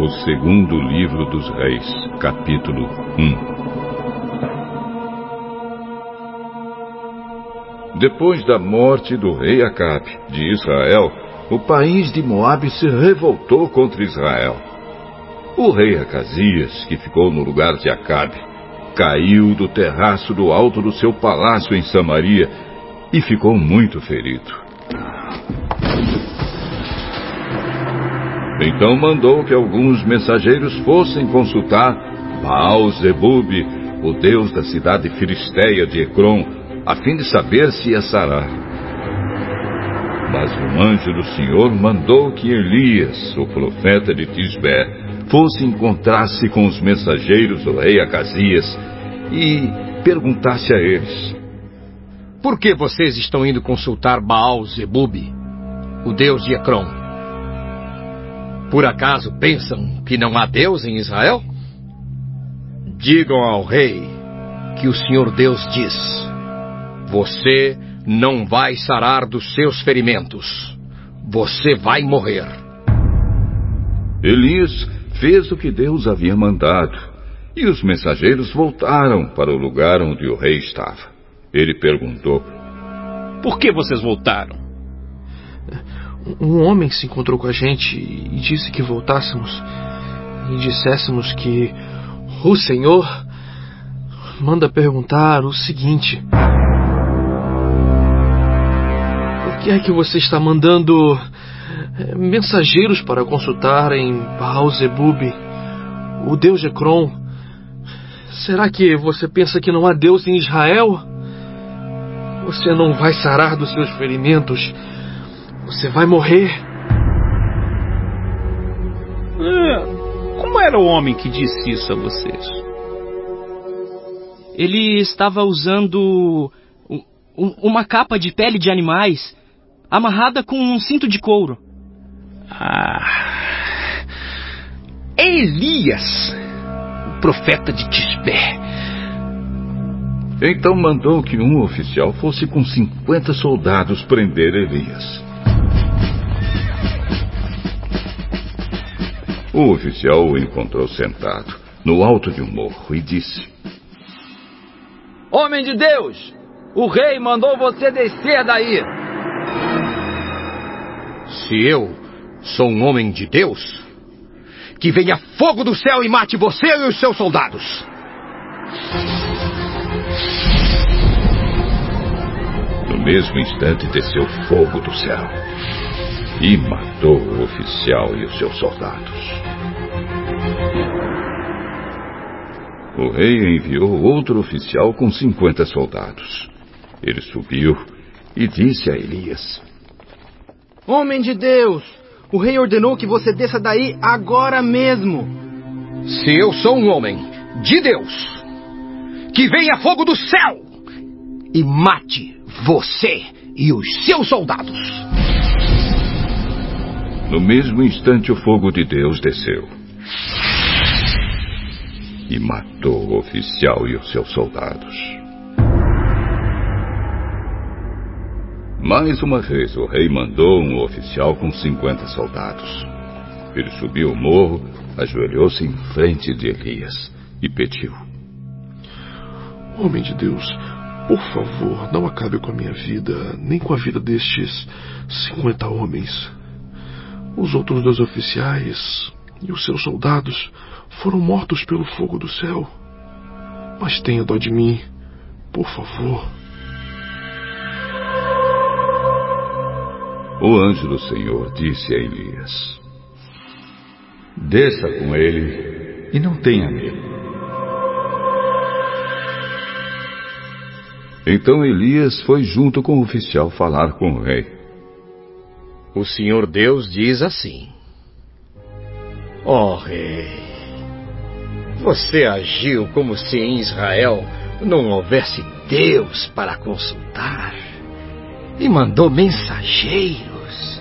O segundo livro dos Reis, capítulo 1. Depois da morte do rei Acabe de Israel, o país de Moabe se revoltou contra Israel. O rei Acasias, que ficou no lugar de Acabe, caiu do terraço do alto do seu palácio em Samaria e ficou muito ferido. Então mandou que alguns mensageiros fossem consultar Baal Zebub, o deus da cidade filisteia de Ecrom, a fim de saber se ia sarar. Mas o anjo do Senhor mandou que Elias, o profeta de Tisbé, fosse encontrar-se com os mensageiros do rei Acasias e perguntasse a eles: Por que vocês estão indo consultar Baal Zebub, o deus de Ecrom? Por acaso pensam que não há Deus em Israel? Digam ao rei que o Senhor Deus diz: Você não vai sarar dos seus ferimentos. Você vai morrer. Elias fez o que Deus havia mandado, e os mensageiros voltaram para o lugar onde o rei estava. Ele perguntou: Por que vocês voltaram? Um homem se encontrou com a gente e disse que voltássemos e disséssemos que o Senhor manda perguntar o seguinte: Por que é que você está mandando mensageiros para consultarem Baal Zebub, o deus de Ekron? Será que você pensa que não há Deus em Israel? Você não vai sarar dos seus ferimentos. Você vai morrer. É, como era o homem que disse isso a vocês? Ele estava usando uma capa de pele de animais amarrada com um cinto de couro. Ah. Elias, o profeta de Tisbé. Então mandou que um oficial fosse com 50 soldados prender Elias. O oficial o encontrou sentado no alto de um morro e disse: Homem de Deus, o rei mandou você descer daí. Se eu sou um homem de Deus, que venha fogo do céu e mate você e os seus soldados. No mesmo instante desceu fogo do céu e matou o oficial e os seus soldados. O rei enviou outro oficial com cinquenta soldados. Ele subiu e disse a Elias: Homem de Deus, o rei ordenou que você desça daí agora mesmo. Se eu sou um homem de Deus, que venha fogo do céu e mate você e os seus soldados. No mesmo instante, o fogo de Deus desceu e matou o oficial e os seus soldados. Mais uma vez, o rei mandou um oficial com 50 soldados. Ele subiu o morro, ajoelhou-se em frente de Elias e pediu: Homem de Deus, por favor, não acabe com a minha vida, nem com a vida destes 50 homens. Os outros dois oficiais e os seus soldados foram mortos pelo fogo do céu. Mas tenha dó de mim, por favor. O anjo do Senhor disse a Elias: Desça com ele e não tenha medo. Então Elias foi junto com o oficial falar com o rei. O Senhor Deus diz assim: Ó oh, rei, você agiu como se em Israel não houvesse Deus para consultar e mandou mensageiros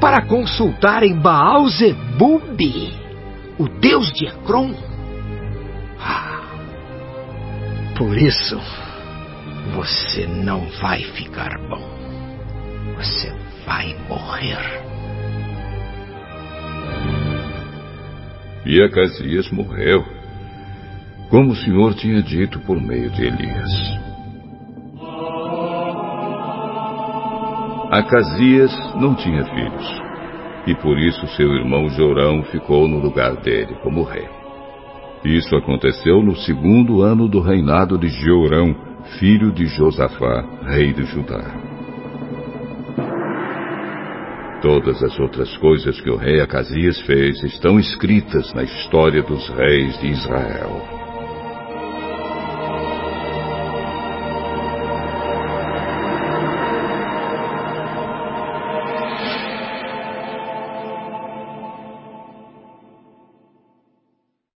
para consultarem Baal Zebub, o deus de Ecrom. Ah, por isso, você não vai ficar bom. Você vai morrer. E Acasias morreu, como o Senhor tinha dito por meio de Elias. Acasias não tinha filhos, e por isso seu irmão Jorão ficou no lugar dele como rei. Isso aconteceu no segundo ano do reinado de Jorão, filho de Josafá, rei de Judá. Todas as outras coisas que o rei Acasias fez estão escritas na história dos reis de Israel.